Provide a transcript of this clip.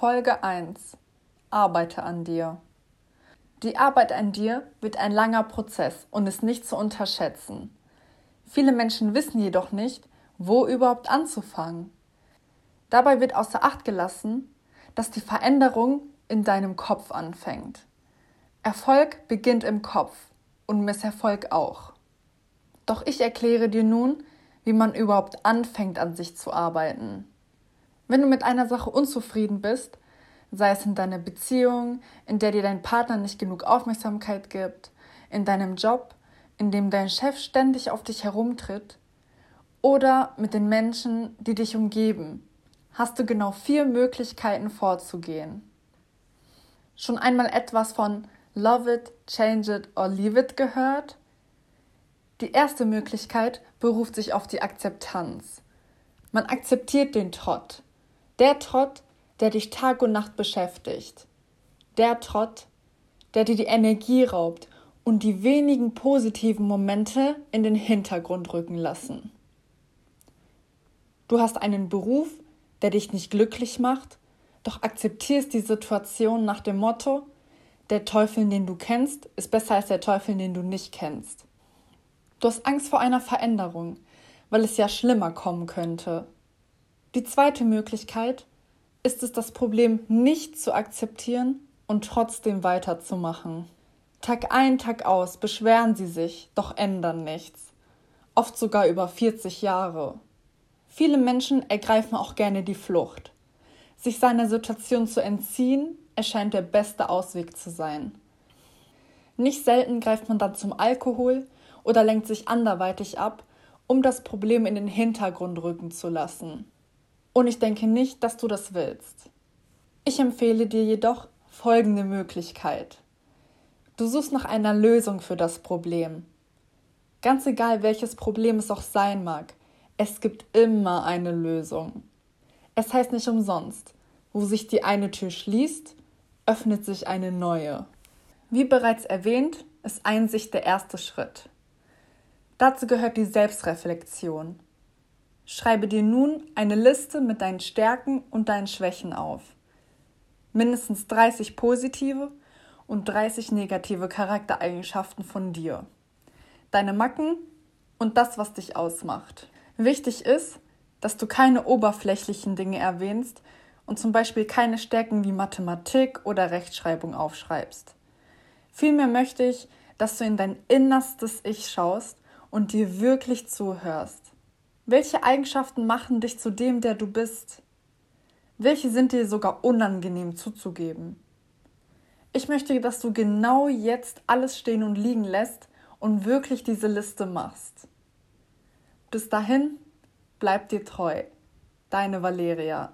Folge 1 Arbeite an dir. Die Arbeit an dir wird ein langer Prozess und ist nicht zu unterschätzen. Viele Menschen wissen jedoch nicht, wo überhaupt anzufangen. Dabei wird außer Acht gelassen, dass die Veränderung in deinem Kopf anfängt. Erfolg beginnt im Kopf und Misserfolg auch. Doch ich erkläre dir nun, wie man überhaupt anfängt an sich zu arbeiten. Wenn du mit einer Sache unzufrieden bist, sei es in deiner Beziehung, in der dir dein Partner nicht genug Aufmerksamkeit gibt, in deinem Job, in dem dein Chef ständig auf dich herumtritt, oder mit den Menschen, die dich umgeben, hast du genau vier Möglichkeiten vorzugehen. Schon einmal etwas von Love it, change it or leave it gehört? Die erste Möglichkeit beruft sich auf die Akzeptanz. Man akzeptiert den Trott. Der Trott, der dich Tag und Nacht beschäftigt. Der Trott, der dir die Energie raubt und die wenigen positiven Momente in den Hintergrund rücken lassen. Du hast einen Beruf, der dich nicht glücklich macht, doch akzeptierst die Situation nach dem Motto, der Teufel, den du kennst, ist besser als der Teufel, den du nicht kennst. Du hast Angst vor einer Veränderung, weil es ja schlimmer kommen könnte. Die zweite Möglichkeit ist es, das Problem nicht zu akzeptieren und trotzdem weiterzumachen. Tag ein, Tag aus beschweren sie sich, doch ändern nichts. Oft sogar über 40 Jahre. Viele Menschen ergreifen auch gerne die Flucht. Sich seiner Situation zu entziehen, erscheint der beste Ausweg zu sein. Nicht selten greift man dann zum Alkohol oder lenkt sich anderweitig ab, um das Problem in den Hintergrund rücken zu lassen. Und ich denke nicht, dass du das willst. Ich empfehle dir jedoch folgende Möglichkeit. Du suchst nach einer Lösung für das Problem. Ganz egal, welches Problem es auch sein mag, es gibt immer eine Lösung. Es heißt nicht umsonst, wo sich die eine Tür schließt, öffnet sich eine neue. Wie bereits erwähnt, ist Einsicht der erste Schritt. Dazu gehört die Selbstreflexion. Schreibe dir nun eine Liste mit deinen Stärken und deinen Schwächen auf. Mindestens 30 positive und 30 negative Charaktereigenschaften von dir. Deine Macken und das, was dich ausmacht. Wichtig ist, dass du keine oberflächlichen Dinge erwähnst und zum Beispiel keine Stärken wie Mathematik oder Rechtschreibung aufschreibst. Vielmehr möchte ich, dass du in dein innerstes Ich schaust und dir wirklich zuhörst. Welche Eigenschaften machen dich zu dem, der du bist? Welche sind dir sogar unangenehm zuzugeben? Ich möchte, dass du genau jetzt alles stehen und liegen lässt und wirklich diese Liste machst. Bis dahin, bleib dir treu. Deine Valeria.